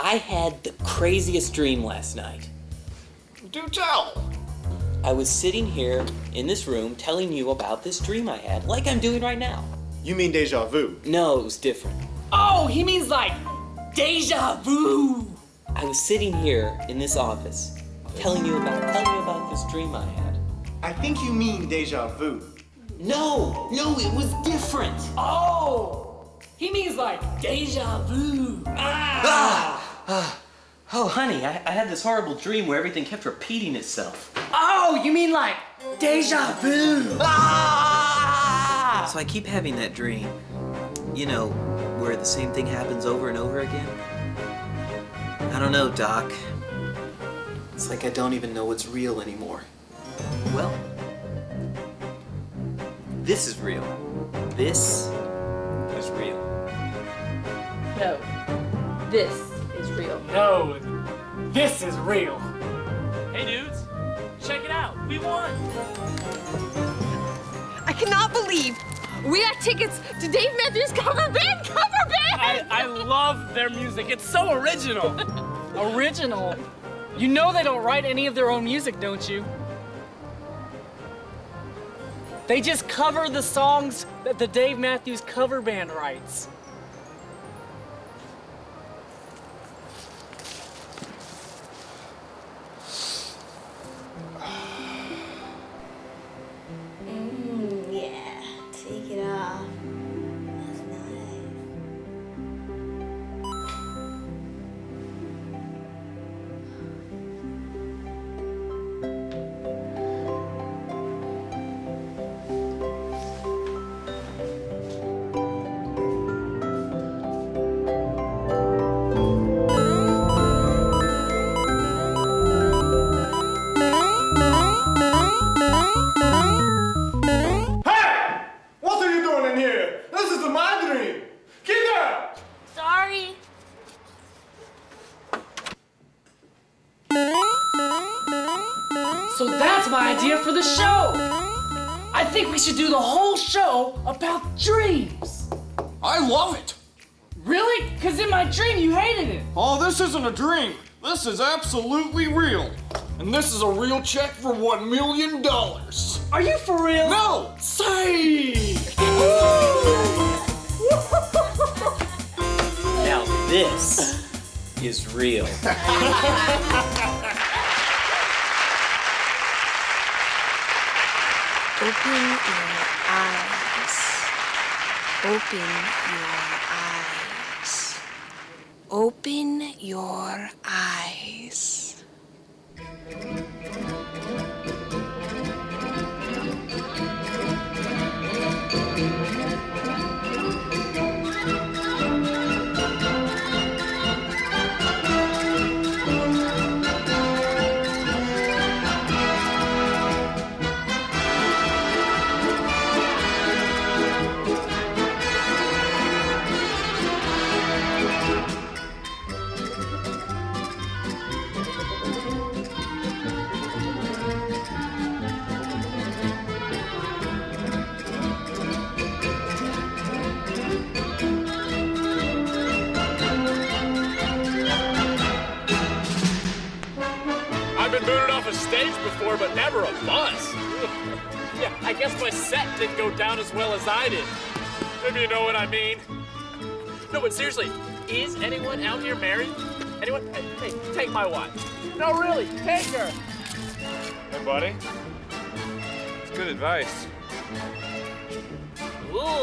I had the craziest dream last night. Do tell. I was sitting here in this room telling you about this dream I had, like I'm doing right now. You mean deja vu? No, it was different. Oh, he means like deja vu. I was sitting here in this office telling you about telling you about this dream I had. I think you mean deja vu. No, no, it was different. Oh, he means like deja vu. Ah. Oh, honey, I, I had this horrible dream where everything kept repeating itself. Oh, you mean like deja vu. Ah! So I keep having that dream. You know, where the same thing happens over and over again. I don't know, Doc. It's like I don't even know what's real anymore. Well, this is real. This is real. No, this is real. No, this is real. Hey dudes, check it out. We won. I cannot believe we got tickets to Dave Matthews cover band cover band. I, I love their music. It's so original. Original. You know they don't write any of their own music, don't you? They just cover the songs that the Dave Matthews cover band writes. Take that's my idea for the show. I think we should do the whole show about dreams. I love it. Really? Because in my dream you hated it. Oh, this isn't a dream. This is absolutely real. And this is a real check for one million dollars. Are you for real? No! Say! Now this is real. Open your eyes. Open your eyes. Open your eyes. A stage before, but never a bus. yeah, I guess my set didn't go down as well as I did. If you know what I mean. No, but seriously, is anyone out here married? Anyone? Hey, hey, take my wife. No, really, take her. Hey, buddy. It's good advice. Ooh.